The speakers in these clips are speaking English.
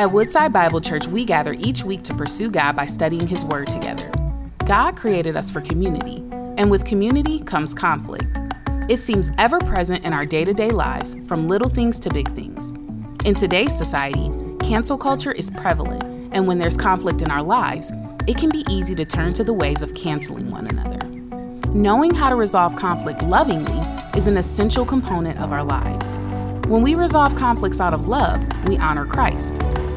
At Woodside Bible Church, we gather each week to pursue God by studying His Word together. God created us for community, and with community comes conflict. It seems ever present in our day to day lives, from little things to big things. In today's society, cancel culture is prevalent, and when there's conflict in our lives, it can be easy to turn to the ways of canceling one another. Knowing how to resolve conflict lovingly is an essential component of our lives. When we resolve conflicts out of love, we honor Christ.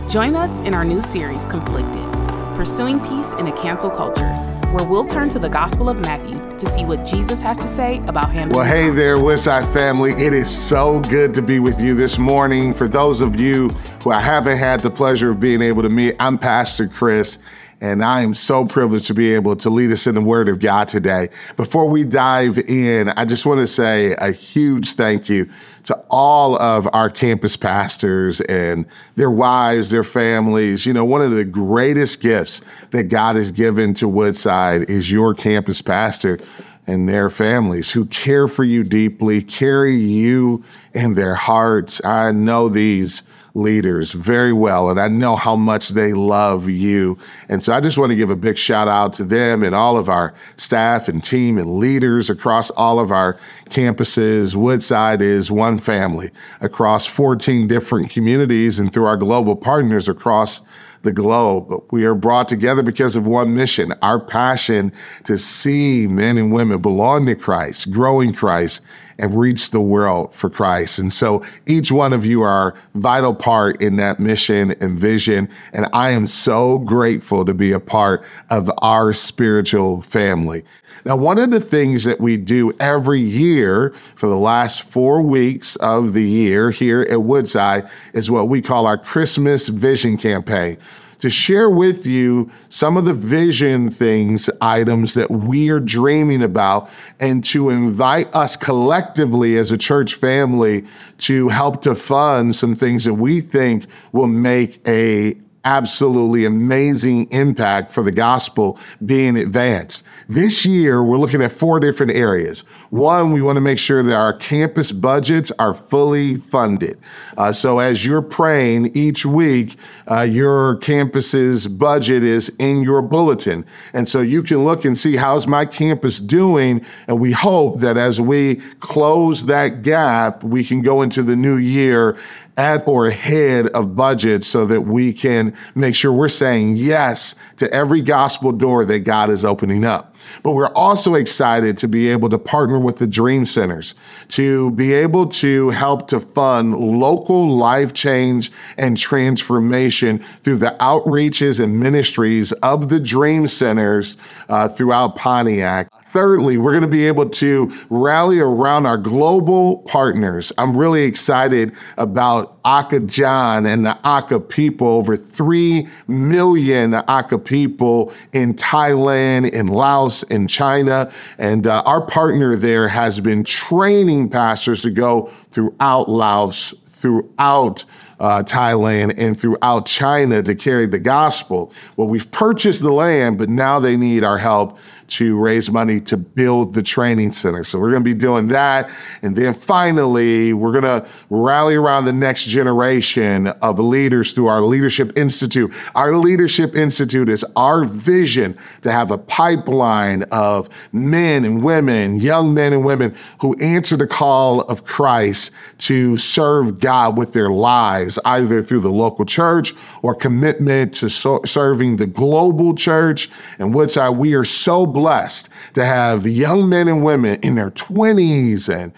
Join us in our new series, Conflicted Pursuing Peace in a Cancel Culture, where we'll turn to the Gospel of Matthew to see what Jesus has to say about handling. Well, hey there, Woodside family. It is so good to be with you this morning. For those of you who I haven't had the pleasure of being able to meet, I'm Pastor Chris. And I am so privileged to be able to lead us in the Word of God today. Before we dive in, I just want to say a huge thank you to all of our campus pastors and their wives, their families. You know, one of the greatest gifts that God has given to Woodside is your campus pastor and their families who care for you deeply, carry you in their hearts. I know these leaders very well, and I know how much they love you. And so I just want to give a big shout out to them and all of our staff and team and leaders across all of our campuses. Woodside is one family across 14 different communities and through our global partners across the globe. But we are brought together because of one mission our passion to see men and women belong to Christ, growing Christ, and reach the world for Christ. And so each one of you are vital part in that mission and vision. And I am so grateful to be a part of our spiritual family. Now, one of the things that we do every year for the last four weeks of the year here at Woodside is what we call our Christmas Vision Campaign to share with you some of the vision things, items that we are dreaming about, and to invite us collectively as a church family to help to fund some things that we think will make a absolutely amazing impact for the gospel being advanced. This year, we're looking at four different areas. One, we want to make sure that our campus budgets are fully funded. Uh, so as you're praying each week, uh, your campus's budget is in your bulletin. And so you can look and see how's my campus doing. And we hope that as we close that gap, we can go into the new year at or ahead of budget so that we can make sure we're saying yes to every gospel door that God is opening up. But we're also excited to be able to partner with the Dream Centers to be able to help to fund local life change and transformation through the outreaches and ministries of the Dream Centers uh, throughout Pontiac. Thirdly, we're going to be able to rally around our global partners. I'm really excited about Akha John and the Akha people, over 3 million Akha people in Thailand, in Laos, in China. And uh, our partner there has been training pastors to go throughout Laos, throughout uh, Thailand and throughout China to carry the gospel. Well, we've purchased the land, but now they need our help to raise money to build the training center. So we're going to be doing that. And then finally, we're going to rally around the next generation of leaders through our Leadership Institute. Our Leadership Institute is our vision to have a pipeline of men and women, young men and women who answer the call of Christ to serve God with their lives, either through the local church or commitment to so- serving the global church. And Woodside, we are so blessed to have young men and women in their 20s and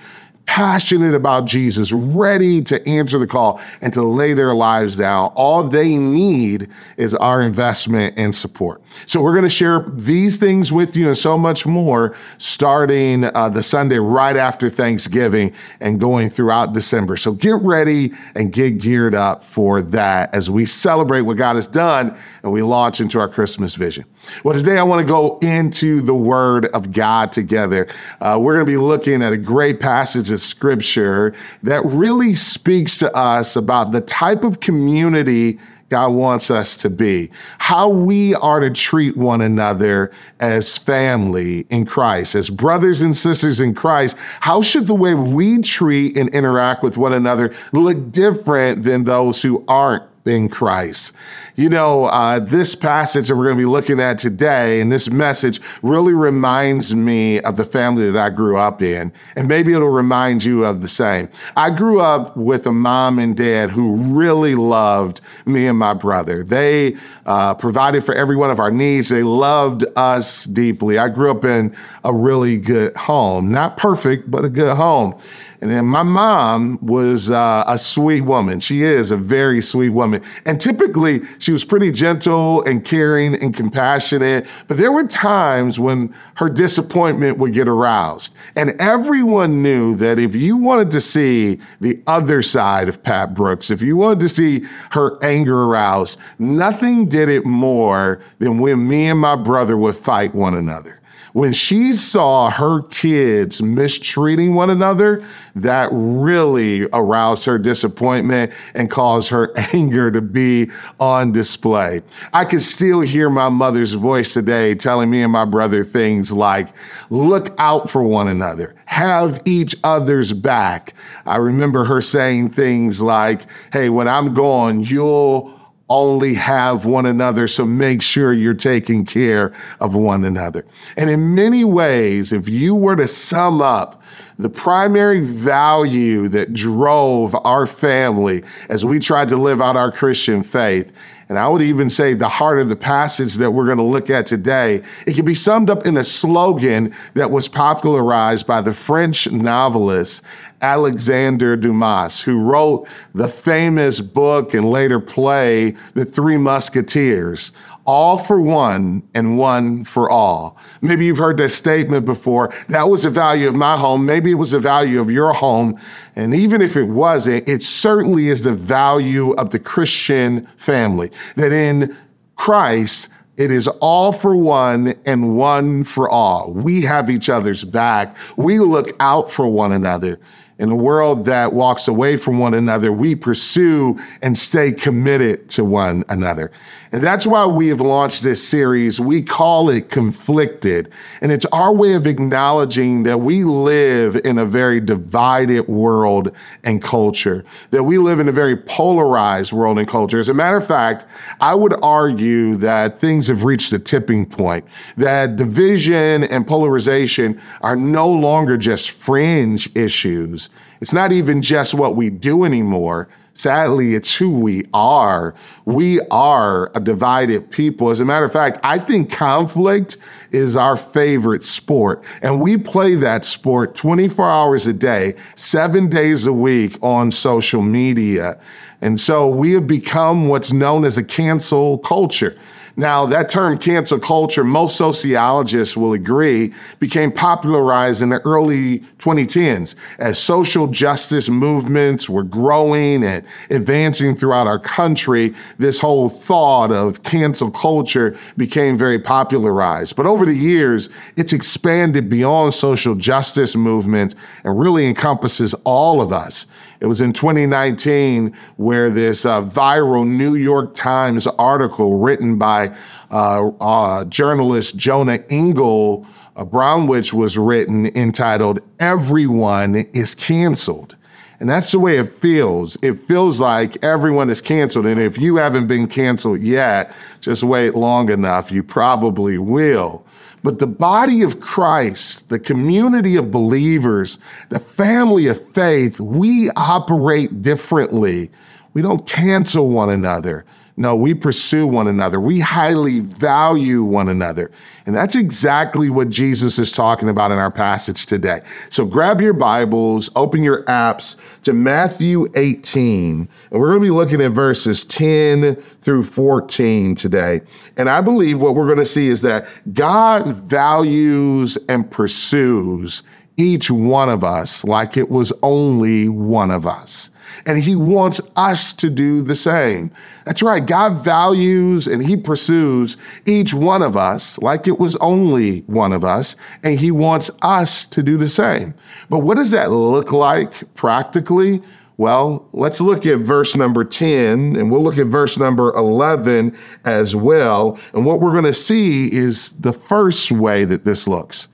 passionate about Jesus, ready to answer the call and to lay their lives down. All they need is our investment and support. So we're going to share these things with you and so much more starting uh, the Sunday right after Thanksgiving and going throughout December. So get ready and get geared up for that as we celebrate what God has done and we launch into our Christmas vision. Well, today I want to go into the Word of God together. Uh, we're going to be looking at a great passage Scripture that really speaks to us about the type of community God wants us to be, how we are to treat one another as family in Christ, as brothers and sisters in Christ. How should the way we treat and interact with one another look different than those who aren't in Christ. You know, uh, this passage that we're going to be looking at today and this message really reminds me of the family that I grew up in. And maybe it'll remind you of the same. I grew up with a mom and dad who really loved me and my brother. They uh, provided for every one of our needs. They loved us deeply. I grew up in a really good home, not perfect, but a good home. And then my mom was uh, a sweet woman. She is a very sweet woman. And typically, she was pretty gentle and caring and compassionate. But there were times when her disappointment would get aroused. And everyone knew that if you wanted to see the other side of Pat Brooks, if you wanted to see her anger aroused, nothing did it more than when me and my brother would fight one another when she saw her kids mistreating one another, that really aroused her disappointment and caused her anger to be on display. I can still hear my mother's voice today telling me and my brother things like, look out for one another, have each other's back. I remember her saying things like, hey, when I'm gone, you'll only have one another. So make sure you're taking care of one another. And in many ways, if you were to sum up the primary value that drove our family as we tried to live out our Christian faith, and I would even say the heart of the passage that we're going to look at today, it can be summed up in a slogan that was popularized by the French novelist Alexander Dumas, who wrote the famous book and later play, The Three Musketeers all for one and one for all. Maybe you've heard that statement before. That was the value of my home. Maybe it was the value of your home. And even if it wasn't, it certainly is the value of the Christian family that in Christ, it is all for one and one for all. We have each other's back. We look out for one another. In a world that walks away from one another, we pursue and stay committed to one another. And that's why we have launched this series. We call it Conflicted. And it's our way of acknowledging that we live in a very divided world and culture, that we live in a very polarized world and culture. As a matter of fact, I would argue that things have reached a tipping point, that division and polarization are no longer just fringe issues. It's not even just what we do anymore Sadly, it's who we are. We are a divided people. As a matter of fact, I think conflict is our favorite sport. And we play that sport 24 hours a day, seven days a week on social media. And so we have become what's known as a cancel culture. Now, that term cancel culture, most sociologists will agree, became popularized in the early 2010s as social justice movements were growing and advancing throughout our country. This whole thought of cancel culture became very popularized. But over the years, it's expanded beyond social justice movements and really encompasses all of us. It was in 2019 where this uh, viral New York Times article written by uh, uh, journalist Jonah Engel uh, Bromwich was written entitled Everyone is Canceled. And that's the way it feels. It feels like everyone is canceled. And if you haven't been canceled yet, just wait long enough. You probably will. But the body of Christ, the community of believers, the family of faith, we operate differently. We don't cancel one another. No, we pursue one another. We highly value one another. And that's exactly what Jesus is talking about in our passage today. So grab your Bibles, open your apps to Matthew 18, and we're going to be looking at verses 10 through 14 today. And I believe what we're going to see is that God values and pursues each one of us like it was only one of us. And he wants us to do the same. That's right. God values and he pursues each one of us like it was only one of us. And he wants us to do the same. But what does that look like practically? Well, let's look at verse number 10 and we'll look at verse number 11 as well. And what we're going to see is the first way that this looks.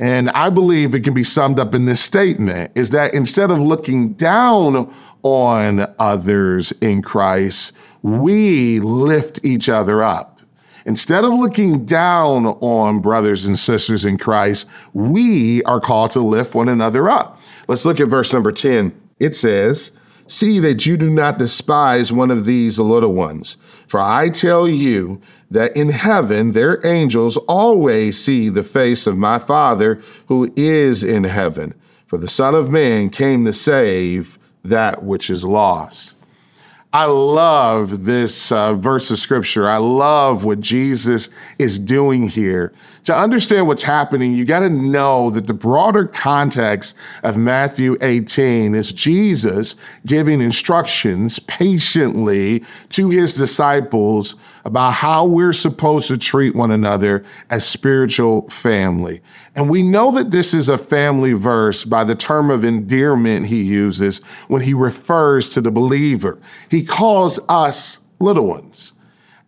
And I believe it can be summed up in this statement is that instead of looking down on others in Christ, we lift each other up. Instead of looking down on brothers and sisters in Christ, we are called to lift one another up. Let's look at verse number 10. It says, See that you do not despise one of these little ones. For I tell you that in heaven their angels always see the face of my Father who is in heaven. For the Son of Man came to save that which is lost. I love this uh, verse of scripture. I love what Jesus is doing here. To understand what's happening, you got to know that the broader context of Matthew 18 is Jesus giving instructions patiently to his disciples about how we're supposed to treat one another as spiritual family. And we know that this is a family verse by the term of endearment he uses when he refers to the believer. He calls us little ones.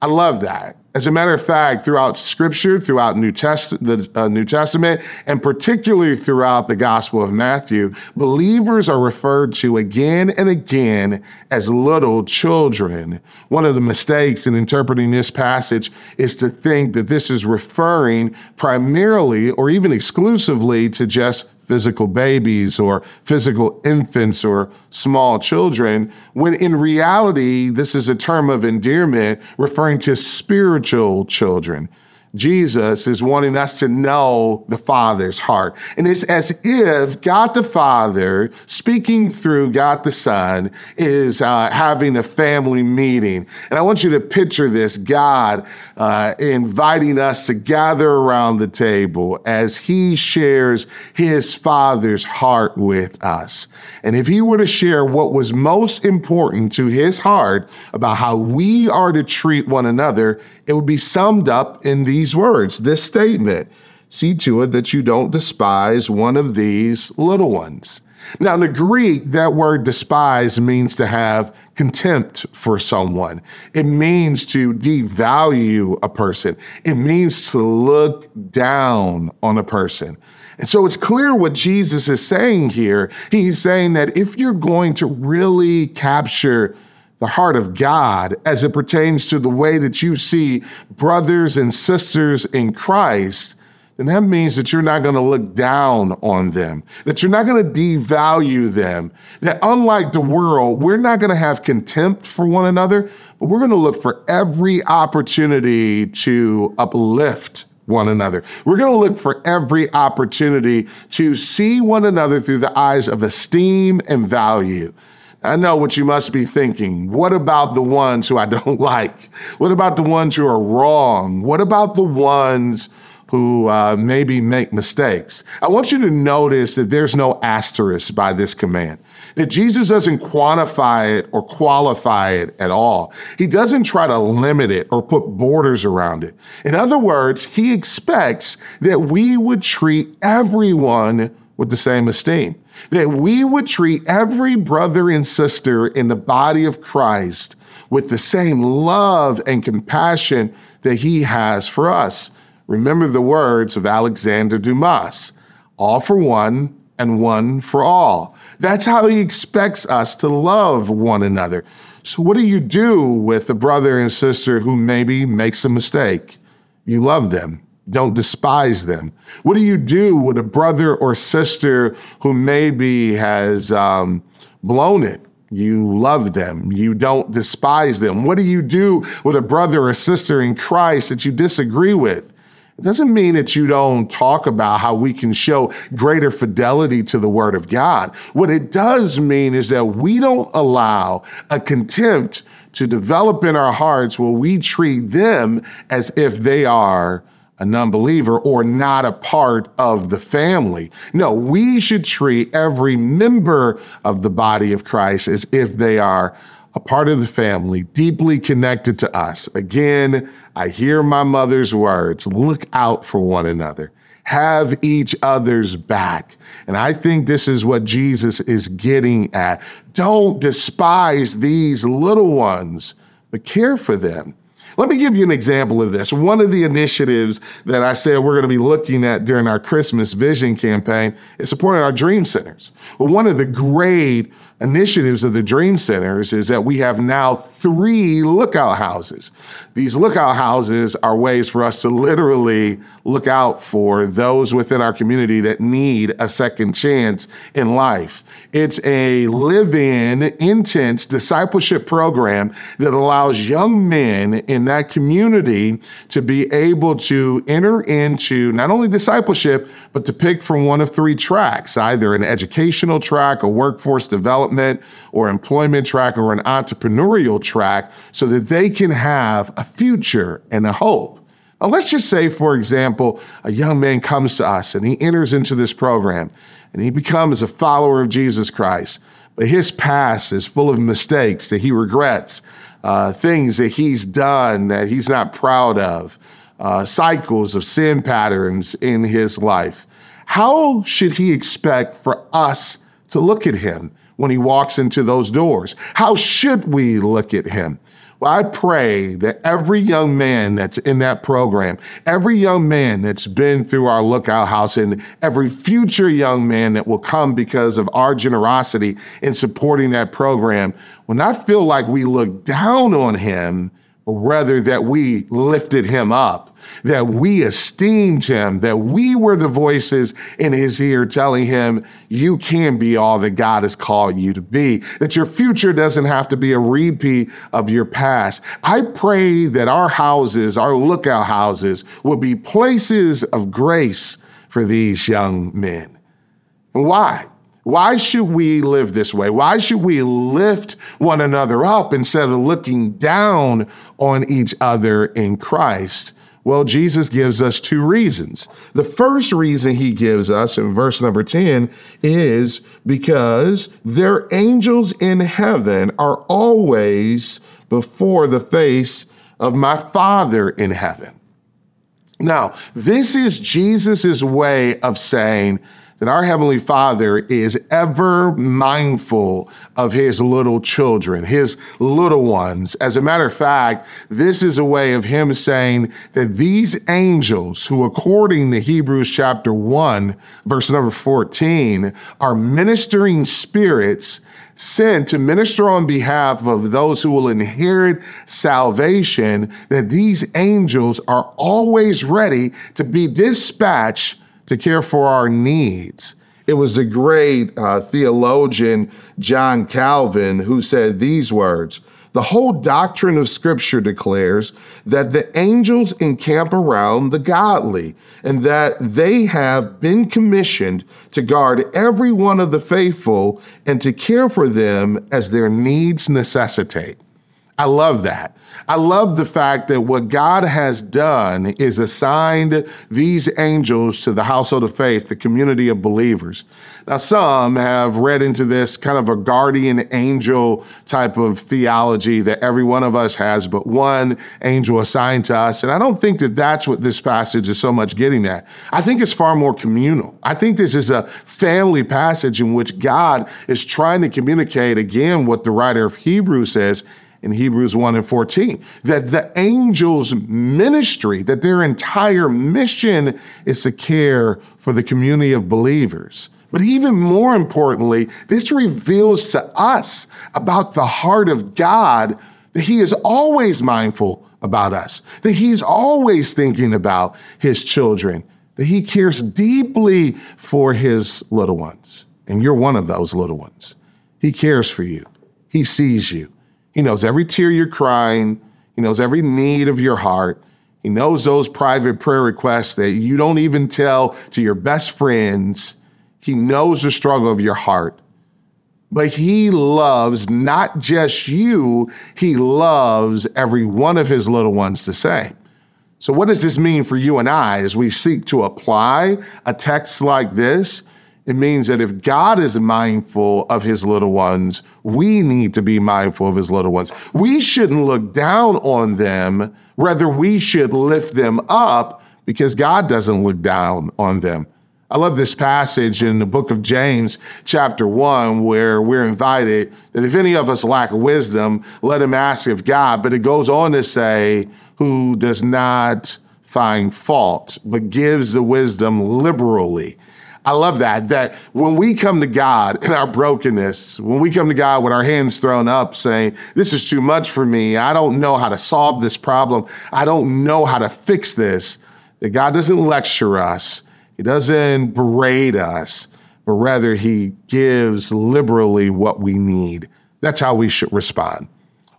I love that. As a matter of fact, throughout Scripture, throughout New Test- the uh, New Testament, and particularly throughout the Gospel of Matthew, believers are referred to again and again as little children. One of the mistakes in interpreting this passage is to think that this is referring primarily or even exclusively to just physical babies or physical infants or small children, when in reality, this is a term of endearment referring to spiritual children. Jesus is wanting us to know the Father's heart. And it's as if God the Father, speaking through God the Son, is uh, having a family meeting. And I want you to picture this God uh, inviting us to gather around the table as He shares His Father's heart with us. And if He were to share what was most important to His heart about how we are to treat one another, it would be summed up in these words this statement See to it that you don't despise one of these little ones. Now, in the Greek, that word despise means to have contempt for someone. It means to devalue a person. It means to look down on a person. And so it's clear what Jesus is saying here. He's saying that if you're going to really capture the heart of God as it pertains to the way that you see brothers and sisters in Christ, then that means that you're not going to look down on them, that you're not going to devalue them, that unlike the world, we're not going to have contempt for one another, but we're going to look for every opportunity to uplift one another. We're going to look for every opportunity to see one another through the eyes of esteem and value. I know what you must be thinking. What about the ones who I don't like? What about the ones who are wrong? What about the ones who uh, maybe make mistakes? I want you to notice that there's no asterisk by this command, that Jesus doesn't quantify it or qualify it at all. He doesn't try to limit it or put borders around it. In other words, he expects that we would treat everyone with the same esteem that we would treat every brother and sister in the body of Christ with the same love and compassion that he has for us. Remember the words of Alexander Dumas all for one and one for all. That's how he expects us to love one another. So, what do you do with a brother and sister who maybe makes a mistake? You love them. Don't despise them. What do you do with a brother or sister who maybe has um, blown it? You love them. You don't despise them. What do you do with a brother or sister in Christ that you disagree with? It doesn't mean that you don't talk about how we can show greater fidelity to the Word of God. What it does mean is that we don't allow a contempt to develop in our hearts where we treat them as if they are a non-believer or not a part of the family. No, we should treat every member of the body of Christ as if they are a part of the family, deeply connected to us. Again, I hear my mother's words look out for one another, have each other's back. And I think this is what Jesus is getting at. Don't despise these little ones, but care for them. Let me give you an example of this. One of the initiatives that I said we're going to be looking at during our Christmas vision campaign is supporting our dream centers. Well, one of the great initiatives of the Dream Centers is that we have now three lookout houses. These lookout houses are ways for us to literally look out for those within our community that need a second chance in life. It's a live in, intense discipleship program that allows young men in that community to be able to enter into not only discipleship, but to pick from one of three tracks either an educational track, a workforce development, or employment track, or an entrepreneurial track so that they can have a future and a hope. Now, let's just say, for example, a young man comes to us and he enters into this program and he becomes a follower of Jesus Christ. But his past is full of mistakes that he regrets, uh, things that he's done that he's not proud of, uh, cycles of sin patterns in his life. How should he expect for us to look at him when he walks into those doors? How should we look at him? I pray that every young man that's in that program, every young man that's been through our lookout house, and every future young man that will come because of our generosity in supporting that program, when I feel like we look down on him, or rather that we lifted him up, that we esteemed him, that we were the voices in his ear telling him, you can be all that God has called you to be, that your future doesn't have to be a repeat of your past. I pray that our houses, our lookout houses, will be places of grace for these young men. Why? Why should we live this way? Why should we lift one another up instead of looking down on each other in Christ? Well, Jesus gives us two reasons. The first reason he gives us in verse number 10 is because their angels in heaven are always before the face of my Father in heaven. Now, this is Jesus' way of saying, that our Heavenly Father is ever mindful of His little children, His little ones. As a matter of fact, this is a way of Him saying that these angels, who according to Hebrews chapter 1, verse number 14, are ministering spirits sent to minister on behalf of those who will inherit salvation, that these angels are always ready to be dispatched to care for our needs. It was the great uh, theologian John Calvin who said these words The whole doctrine of Scripture declares that the angels encamp around the godly and that they have been commissioned to guard every one of the faithful and to care for them as their needs necessitate. I love that. I love the fact that what God has done is assigned these angels to the household of faith, the community of believers. Now, some have read into this kind of a guardian angel type of theology that every one of us has, but one angel assigned to us. And I don't think that that's what this passage is so much getting at. I think it's far more communal. I think this is a family passage in which God is trying to communicate again what the writer of Hebrews says in Hebrews 1 and 14, that the angels' ministry, that their entire mission is to care for the community of believers. But even more importantly, this reveals to us about the heart of God that He is always mindful about us, that He's always thinking about His children, that He cares deeply for His little ones. And you're one of those little ones. He cares for you, He sees you. He knows every tear you're crying. He knows every need of your heart. He knows those private prayer requests that you don't even tell to your best friends. He knows the struggle of your heart. But he loves not just you, he loves every one of his little ones the same. So, what does this mean for you and I as we seek to apply a text like this? It means that if God is mindful of his little ones, we need to be mindful of his little ones. We shouldn't look down on them. Rather, we should lift them up because God doesn't look down on them. I love this passage in the book of James, chapter one, where we're invited that if any of us lack wisdom, let him ask of God. But it goes on to say, who does not find fault, but gives the wisdom liberally. I love that. That when we come to God in our brokenness, when we come to God with our hands thrown up saying, This is too much for me. I don't know how to solve this problem. I don't know how to fix this. That God doesn't lecture us, He doesn't berate us, but rather He gives liberally what we need. That's how we should respond.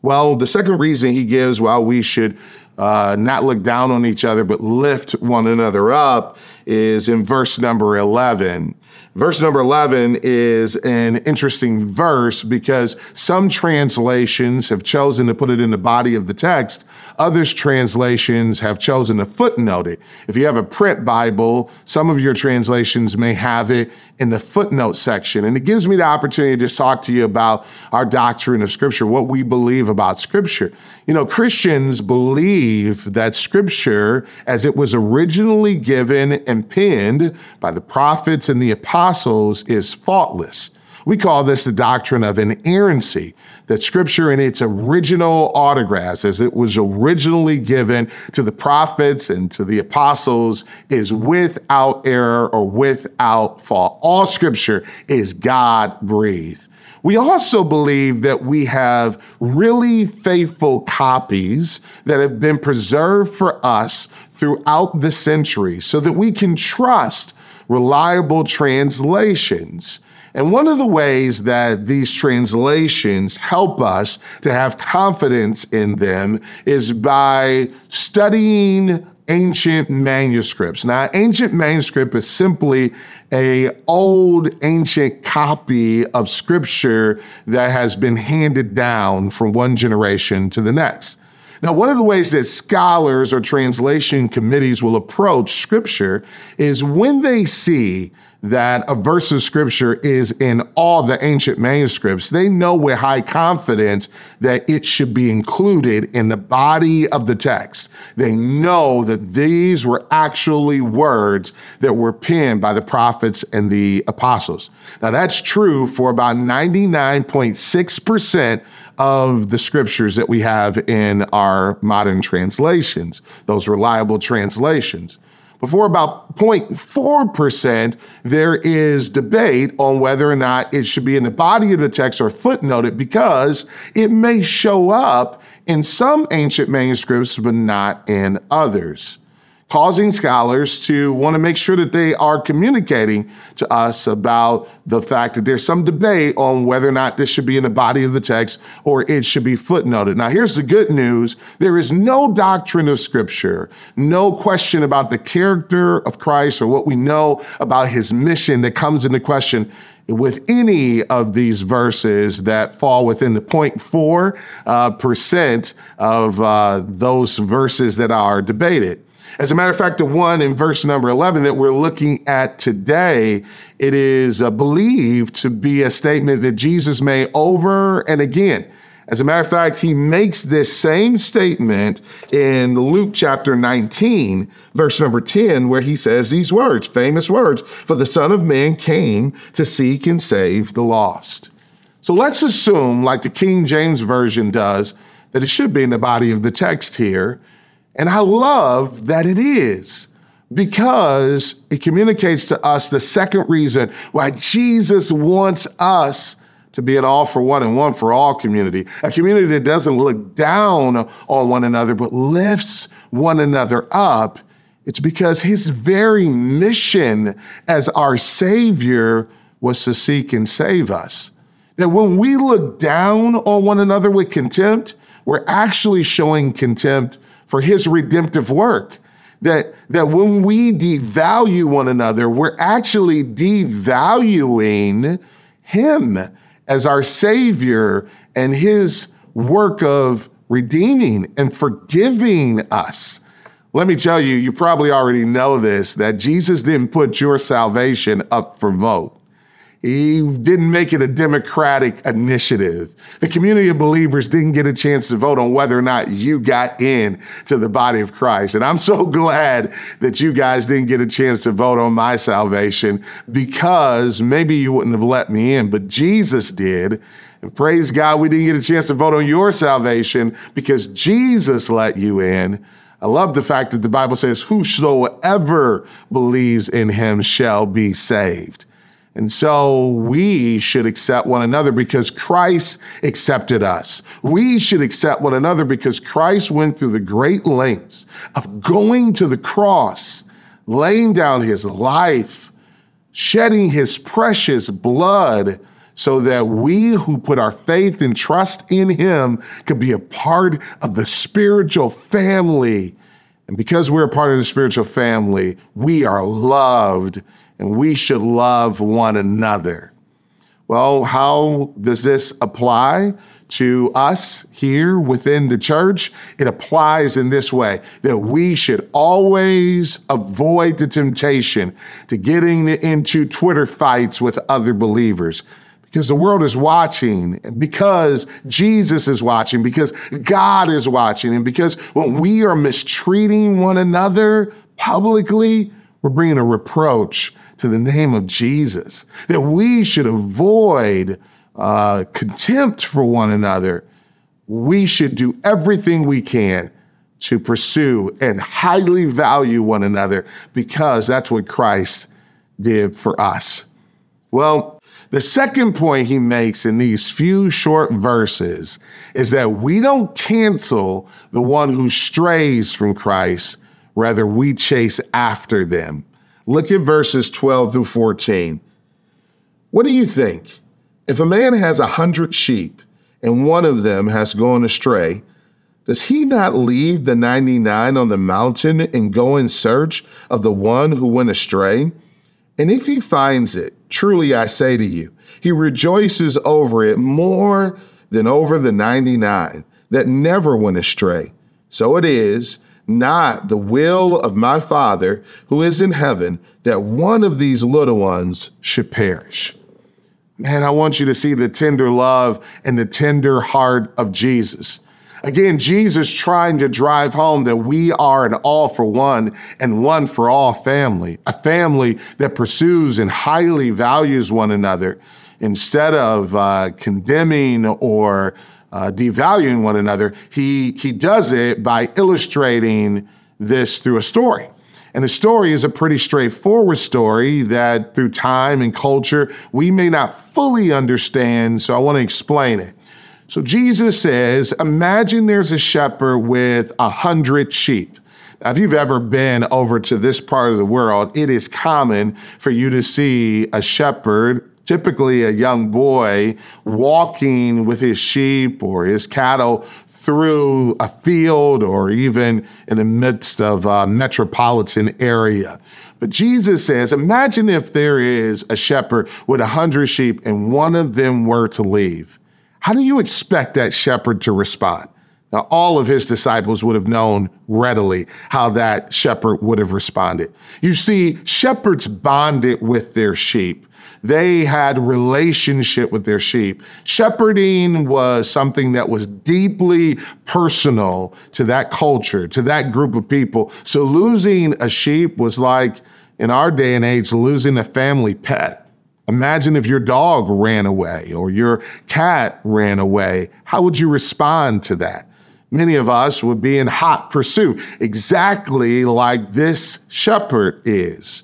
Well, the second reason He gives why we should uh, not look down on each other, but lift one another up, is in verse number 11. Verse number 11 is an interesting verse because some translations have chosen to put it in the body of the text. Others translations have chosen to footnote it. If you have a print Bible, some of your translations may have it in the footnote section. And it gives me the opportunity to just talk to you about our doctrine of Scripture, what we believe about Scripture. You know, Christians believe that Scripture, as it was originally given and penned by the prophets and the apostles, is faultless. We call this the doctrine of inerrancy, that scripture in its original autographs, as it was originally given to the prophets and to the apostles, is without error or without fault. All scripture is God breathed. We also believe that we have really faithful copies that have been preserved for us throughout the centuries so that we can trust reliable translations. And one of the ways that these translations help us to have confidence in them is by studying ancient manuscripts. Now, ancient manuscript is simply a old ancient copy of scripture that has been handed down from one generation to the next. Now, one of the ways that scholars or translation committees will approach scripture is when they see that a verse of scripture is in all the ancient manuscripts, they know with high confidence that it should be included in the body of the text. They know that these were actually words that were penned by the prophets and the apostles. Now, that's true for about 99.6% of the scriptures that we have in our modern translations, those reliable translations. Before about 0.4%, there is debate on whether or not it should be in the body of the text or footnoted because it may show up in some ancient manuscripts, but not in others causing scholars to want to make sure that they are communicating to us about the fact that there's some debate on whether or not this should be in the body of the text or it should be footnoted. Now, here's the good news there is no doctrine of Scripture, no question about the character of Christ or what we know about his mission that comes into question with any of these verses that fall within the 0.4 uh, percent of uh, those verses that are debated. As a matter of fact, the one in verse number 11 that we're looking at today, it is uh, believed to be a statement that Jesus made over and again. As a matter of fact, he makes this same statement in Luke chapter 19, verse number 10, where he says these words, famous words, for the Son of Man came to seek and save the lost. So let's assume, like the King James Version does, that it should be in the body of the text here and I love that it is because it communicates to us the second reason why Jesus wants us to be an all for one and one for all community, a community that doesn't look down on one another, but lifts one another up. It's because his very mission as our Savior was to seek and save us. That when we look down on one another with contempt, we're actually showing contempt for his redemptive work. That, that when we devalue one another, we're actually devaluing him as our Savior and his work of redeeming and forgiving us. Let me tell you, you probably already know this that Jesus didn't put your salvation up for vote. He didn't make it a democratic initiative. The community of believers didn't get a chance to vote on whether or not you got in to the body of Christ. And I'm so glad that you guys didn't get a chance to vote on my salvation because maybe you wouldn't have let me in, but Jesus did. And praise God, we didn't get a chance to vote on your salvation because Jesus let you in. I love the fact that the Bible says, Whosoever believes in him shall be saved. And so we should accept one another because Christ accepted us. We should accept one another because Christ went through the great lengths of going to the cross, laying down his life, shedding his precious blood so that we who put our faith and trust in him could be a part of the spiritual family. And because we're a part of the spiritual family, we are loved and we should love one another. Well, how does this apply to us here within the church? It applies in this way that we should always avoid the temptation to getting into Twitter fights with other believers because the world is watching, because Jesus is watching, because God is watching, and because when we are mistreating one another publicly, we're bringing a reproach to the name of Jesus, that we should avoid uh, contempt for one another. We should do everything we can to pursue and highly value one another because that's what Christ did for us. Well, the second point he makes in these few short verses is that we don't cancel the one who strays from Christ, rather, we chase after them. Look at verses 12 through 14. What do you think? If a man has a hundred sheep and one of them has gone astray, does he not leave the 99 on the mountain and go in search of the one who went astray? And if he finds it, truly I say to you, he rejoices over it more than over the 99 that never went astray. So it is not the will of my Father who is in heaven that one of these little ones should perish. Man, I want you to see the tender love and the tender heart of Jesus. Again, Jesus trying to drive home that we are an all for one and one for all family, a family that pursues and highly values one another instead of uh, condemning or uh, devaluing one another. He, he does it by illustrating this through a story. And the story is a pretty straightforward story that through time and culture, we may not fully understand. So I want to explain it. So Jesus says, imagine there's a shepherd with a hundred sheep. Now, if you've ever been over to this part of the world, it is common for you to see a shepherd, typically a young boy, walking with his sheep or his cattle through a field or even in the midst of a metropolitan area. But Jesus says, imagine if there is a shepherd with a hundred sheep and one of them were to leave. How do you expect that shepherd to respond? Now, all of his disciples would have known readily how that shepherd would have responded. You see, shepherds bonded with their sheep. They had relationship with their sheep. Shepherding was something that was deeply personal to that culture, to that group of people. So losing a sheep was like, in our day and age, losing a family pet. Imagine if your dog ran away or your cat ran away. How would you respond to that? Many of us would be in hot pursuit, exactly like this shepherd is.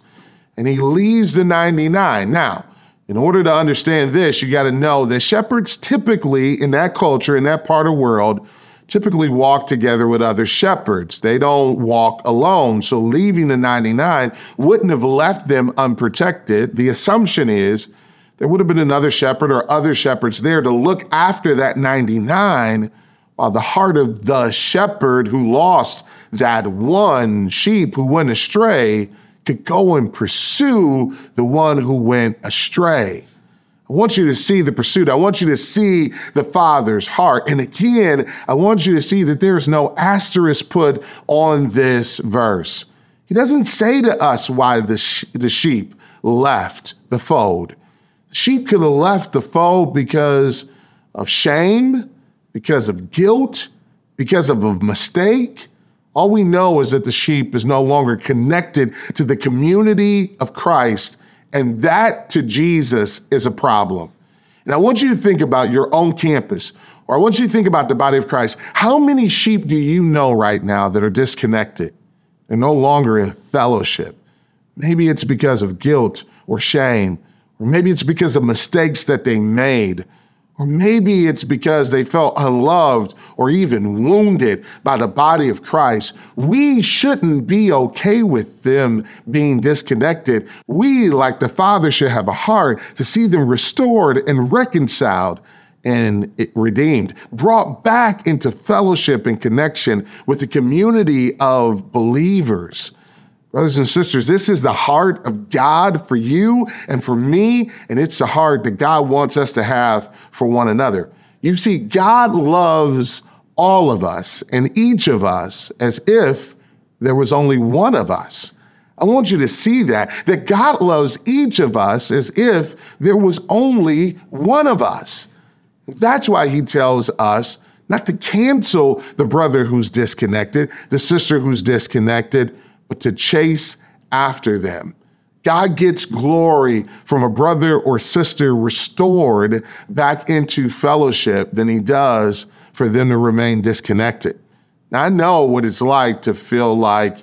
And he leaves the 99. Now, in order to understand this, you got to know that shepherds typically in that culture, in that part of the world, typically walk together with other shepherds. They don't walk alone. So leaving the 99 wouldn't have left them unprotected. The assumption is there would have been another shepherd or other shepherds there to look after that 99 while the heart of the shepherd who lost that one sheep who went astray could go and pursue the one who went astray. I want you to see the pursuit. I want you to see the Father's heart. And again, I want you to see that there is no asterisk put on this verse. He doesn't say to us why the, sh- the sheep left the fold. The sheep could have left the fold because of shame, because of guilt, because of a mistake. All we know is that the sheep is no longer connected to the community of Christ and that to Jesus is a problem. And I want you to think about your own campus Or I want you to think about the body of Christ. How many sheep do you know right now that are disconnected? They're no longer in fellowship. Maybe it's because of guilt or shame, or maybe it's because of mistakes that they made, or maybe it's because they felt unloved or even wounded by the body of Christ. We shouldn't be okay with them being disconnected. We, like the Father, should have a heart to see them restored and reconciled and redeemed, brought back into fellowship and connection with the community of believers. Brothers and sisters, this is the heart of God for you and for me, and it's the heart that God wants us to have for one another. You see, God loves all of us and each of us as if there was only one of us. I want you to see that, that God loves each of us as if there was only one of us. That's why he tells us not to cancel the brother who's disconnected, the sister who's disconnected, but to chase after them. God gets glory from a brother or sister restored back into fellowship than he does for them to remain disconnected. Now, I know what it's like to feel like,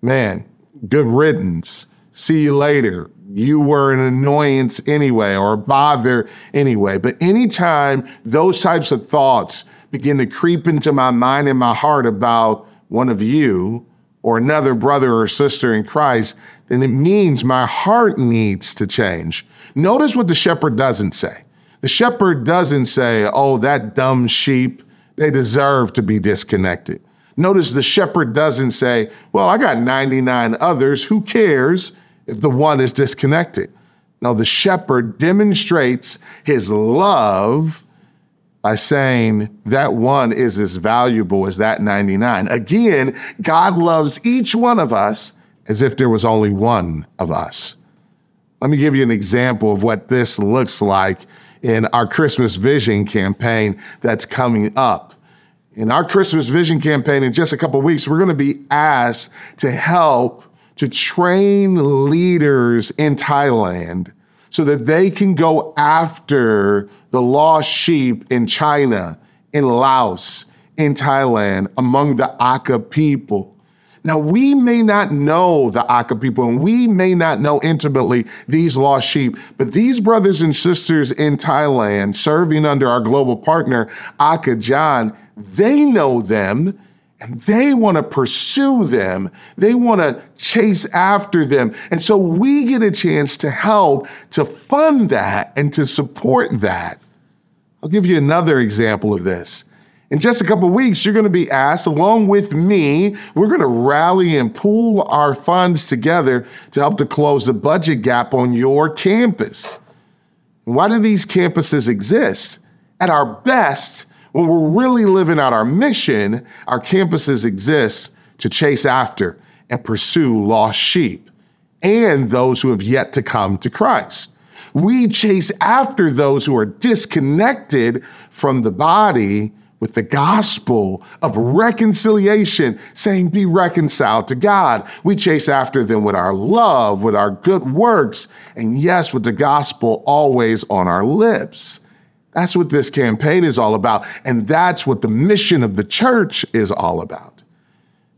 man, good riddance. See you later you were an annoyance anyway or a bother anyway. But anytime those types of thoughts begin to creep into my mind and my heart about one of you or another brother or sister in Christ, then it means my heart needs to change. Notice what the shepherd doesn't say. The shepherd doesn't say, oh, that dumb sheep, they deserve to be disconnected. Notice the shepherd doesn't say, well, I got 99 others, who cares? if the one is disconnected. Now, the shepherd demonstrates his love by saying that one is as valuable as that 99. Again, God loves each one of us as if there was only one of us. Let me give you an example of what this looks like in our Christmas Vision campaign that's coming up. In our Christmas Vision campaign, in just a couple weeks, we're going to be asked to help to train leaders in Thailand so that they can go after the lost sheep in China, in Laos, in Thailand, among the Akha people. Now, we may not know the Akha people and we may not know intimately these lost sheep, but these brothers and sisters in Thailand, serving under our global partner, Akha John, they know them and they want to pursue them. They want to chase after them. And so we get a chance to help to fund that and to support that. I'll give you another example of this. In just a couple weeks, you're going to be asked, along with me, we're going to rally and pool our funds together to help to close the budget gap on your campus. Why do these campuses exist? At our best, when we're really living out our mission, our campuses exist to chase after and pursue lost sheep and those who have yet to come to Christ. We chase after those who are disconnected from the body with the gospel of reconciliation, saying, Be reconciled to God. We chase after them with our love, with our good works, and yes, with the gospel always on our lips. That's what this campaign is all about. And that's what the mission of the church is all about.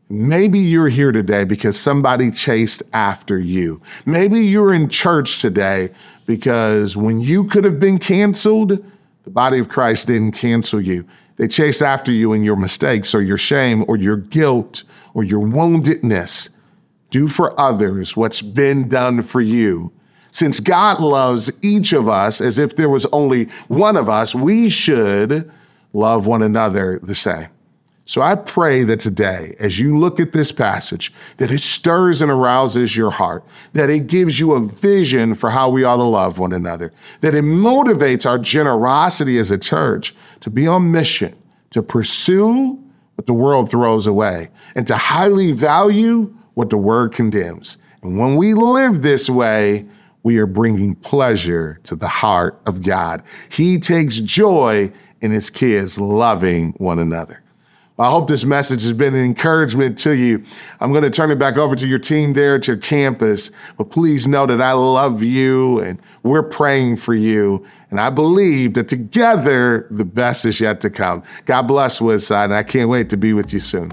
Maybe you're here today because somebody chased after you. Maybe you're in church today because when you could have been canceled, the body of Christ didn't cancel you. They chased after you in your mistakes or your shame or your guilt or your woundedness. Do for others what's been done for you. Since God loves each of us as if there was only one of us, we should love one another the same. So I pray that today, as you look at this passage, that it stirs and arouses your heart, that it gives you a vision for how we ought to love one another, that it motivates our generosity as a church to be on mission, to pursue what the world throws away, and to highly value what the word condemns. And when we live this way, we are bringing pleasure to the heart of God. He takes joy in his kids loving one another. I hope this message has been an encouragement to you. I'm going to turn it back over to your team there at your campus. But please know that I love you and we're praying for you. And I believe that together the best is yet to come. God bless Woodside, and I can't wait to be with you soon.